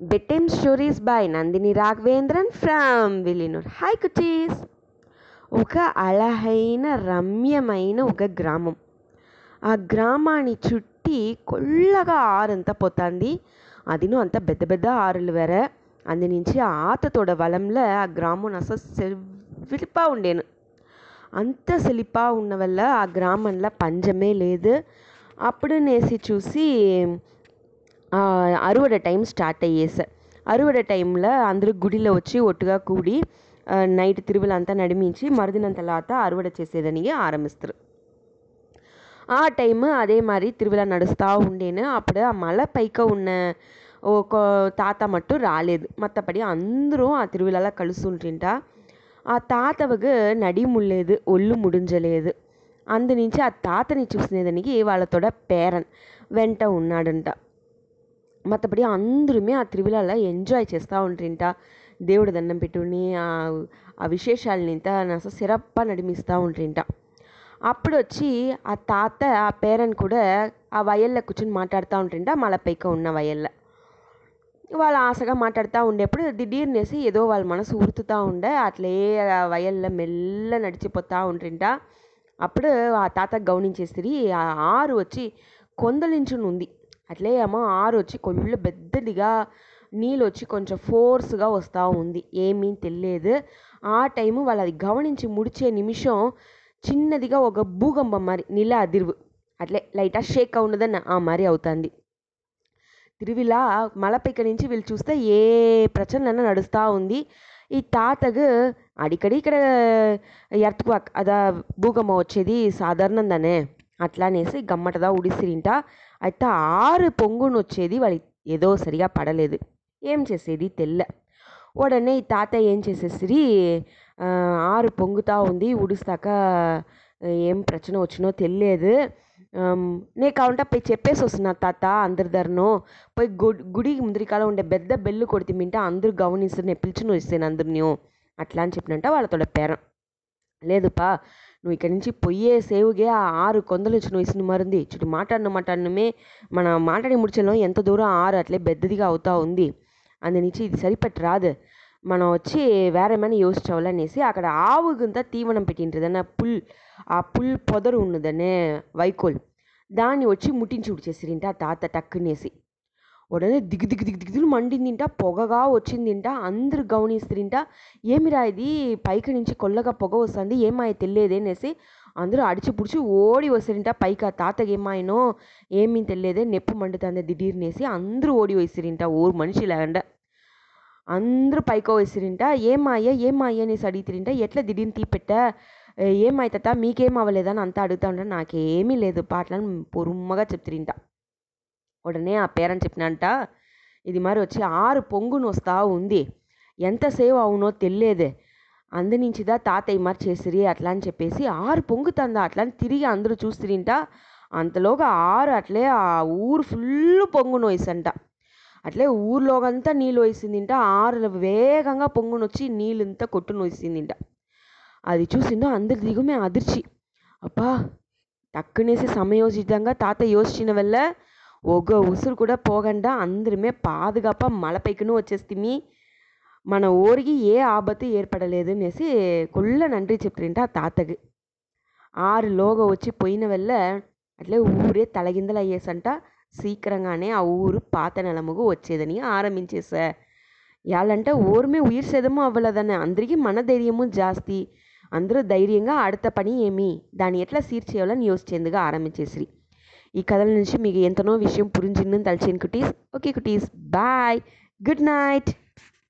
Bedtime stories by Nandini Raghavendran from Villianur hi cuties ఒక అళహైన రమ్యమైన ఒక గ్రామం. ఆ గ్రామాన్ని చుట్టి కొల్లగా ఆరంతా పోతుంది. అదిను అంత పెద్ద పెద్ద ఆరులు వేరే. అందు నుంచి ఆతతోడ వలంలో ఆ గ్రామం అసలు సెలిపా ఉండేను. అంత సెలిపా ఉన్న వల్ల ఆ గ్రామంలో పంజమే లేదు. అప్పుడు నేసి చూసి అరువడ టైం స్టార్ట్ అయ్యేసా అరువడ టైంలో అందరూ గుడిలో వచ్చి ఒట్టుగా కూడి నైట్ తిరుమల అంతా నడిమించి మరుదినం తర్వాత అరువడ చేసేదని ఆరంభిస్తారు. ఆ టైము అదే மாதிரி తిరువిలా నడుస్తూ ఉండేను. అప్పుడు ఆ మల పైక ఉన్న ఒక తాత మట్టు రాలేదు. మత్తపడి అందరూ ఆ తిరువిలాలో కలుసుంటుంటా ఆ తాతవకు నడి ముల్లేదు ఒళ్ళు ముడించలేదు అందు నుంచి ఆ తాతని చూసినేదానికి వాళ్ళతోడ పేరన్ వెంట ఉన్నాడంట. మొత్తపడి అందరూ ఆ తిరువిలాలో ఎంజాయ్ చేస్తూ ఉంటుంటా. దేవుడు దండం పెట్టుకుని ఆ విశేషాలనింతా నస సిరప్ప నడిమిస్తూ ఉంటుంటా. అప్పుడు వచ్చి ఆ తాత ఆ పేరెంట్ కూడా ఆ వయల్లో కూర్చొని మాట్లాడుతూ మల పెయ్యక ఉన్న వయల్లో. వాళ్ళు ఆశగా మాట్లాడుతూ ఉండేప్పుడు దిడీర్నేసి ఏదో వాళ్ళ మనసు ఉరుతుతూ ఉండే అట్లే ఆ వయల్లో మెల్ల నడిచిపోతూ ఉంటుంటా. అప్పుడు ఆ తాత గమనించేసిరి ఆ ఆరు వచ్చి కొందలించునుంది. అట్లే ఏమో ఆరు వచ్చి కొళ్ళు పెద్దదిగా నీళ్ళు వచ్చి కొంచెం ఫోర్స్గా వస్తూ ఉంది. ఏమీ తెలియదు. ఆ టైము వాళ్ళు అది గమనించి ముడిచే నిమిషం చిన్నదిగా ఒక భూకంపం మరి నీళ్ళ అదిరువు. అట్లే లైటా షేక్ అవున్నదన్న ఆ మరి అవుతుంది. తిరువిలా మలపిక నుంచి వీళ్ళు చూస్తే ఏ ప్రచన్న నడుస్తూ ఉంది. ఈ తాతకు అడికడి ఇక్కడ ఎర్త్క్వాక్ అదా భూకంపం వచ్చేది సాధారణం దానే అట్లా అనేసి గమ్మటదా ఉడిసిరింట అయితే ఆరు పొంగును వచ్చేది వాళ్ళకి ఏదో సరిగా పడలేదు. ఏం చేసేది? తెల్ల. ఉడనే ఈ తాత ఏం చేసేసిరి? ఆరు పొంగుతా ఉంది ఉడిస్తాక ఏం ప్రచన వచ్చినో తెలియదు. నే కావంట పోయి చెప్పేసి వస్తున్నా తాత అందరి ధరను పోయి గుడి గుడి ముందరికాల ఉండే పెద్ద బెల్లు కొడితే మింటే అందరూ గమనిస్తారు నేను పిలిచిన వస్తాను అందరినీ. అట్లా అని చెప్పినంట వాళ్ళతోడ పేరం. లేదుపా నువ్వు ఇక్కడి నుంచి పొయ్యే సేవుగే ఆ ఆరు కొందలు వచ్చి నువ్వు ఇసిన మరింది చుట్టూ మాట్లాడిన మాట్లాడినమే మన మాట్లాడి ముడిచలో ఎంత దూరం ఆరు అట్లే పెద్దదిగా అవుతా ఉంది. అందునించి ఇది సరిపట్టి రాదు. మనం వచ్చి వేరేమైనా యోచించవాలనేసి అక్కడ ఆవుగంతా తీవనం పెట్టింటుందన్న పుల్ ఆ పుల్ పొదరు ఉన్నదనే వైకోల్. దాన్ని వచ్చి ముట్టించి ఉడిచేసిరింట ఆ తాత టక్కునేసి. ఉడనే దిగు దిగు దిగు దిగులు మండిందింట పొగగా వచ్చిందింట అందరూ గమనిస్తుంట ఏమిరా ఇది? పైకి నుంచి కొల్లగా పొగ వస్తుంది ఏమాయ తెలియదే అనేసి అందరూ అడిచి పుడిచి ఓడి వస్తారింట పైకి ఆ తాతకి ఏమాయనో ఏమీ తెలియదే నెప్పు మండుతుంది దిడీర్నేసి అందరూ ఓడి వేసిరింట ఊరు మనిషి లేకుండా అందరూ పైకో వేసిరింట ఏమాయ ఏమాయ అనేసి అడిగితిరింట ఎట్లా దిడీని తీపెట్ట? ఏమైతా మీకేం అవ్వలేదని అంతా అడుగుతా ఉంటా నాకేమీ లేదు పాటలను పొరుమ్మగా చెప్తిరింట ఉడనే ఆ పేరని చెప్పినంట. ఇది మరి వచ్చి ఆరు పొంగును వస్తా ఉంది. ఎంత సేవ్ అవునో తెలియదే అందునించిదా తాతయ్య మరి చేసిరి అట్లా అని చెప్పేసి ఆరు పొంగుతుందా అట్లా అని తిరిగి అందరూ చూస్తురింట అంతలోగా ఆరు అట్లే ఆ ఊరు ఫుల్ పొంగును వేసంట అట్లే ఊర్లోకంతా నీళ్ళు వేసిందింట ఆరు వేగంగా పొంగును వచ్చి నీళ్ళంతా కొట్టును వేసిందింట అది చూసిందో అందరి దిగుమే అదిర్చి. అబ్బా! టక్కునేసి సమయోచితంగా తాత యోచించిన వల్ల ఒక ఉసురు కూడా పోకుండా అందరమే పాదుగాప మలపైకను వచ్చేస్తిమి. మన ఊరికి ఏ ఆపత్తు ఏర్పడలేదు అనేసి కుళ్ళ నండ్రి చెప్తుంట ఆ తాతకి. ఆరు లోగా వచ్చి పోయిన వల్ల అట్లే ఊరే తలగిందలు అయ్యేసంట శీఘ్రంగానే ఆ ఊరు పాత నెలముగు వచ్చేదని ఆరంభించేసా. యాలంటే ఊరిమే ఉయిర్ సేదము అవ్వలేదని అందరికీ మన ధైర్యము జాస్తి. అందరూ ధైర్యంగా ఆడత పని ఏమి? దాన్ని ఎట్లా సీర్ చేయాలని యోచించేందుగా ఆరంభించేసిరి. ఈ కథల నుంచి మీకు ఎంతనో విషయం పురించిందని తలచేను cuties. Okay cuties. Bye. Good night.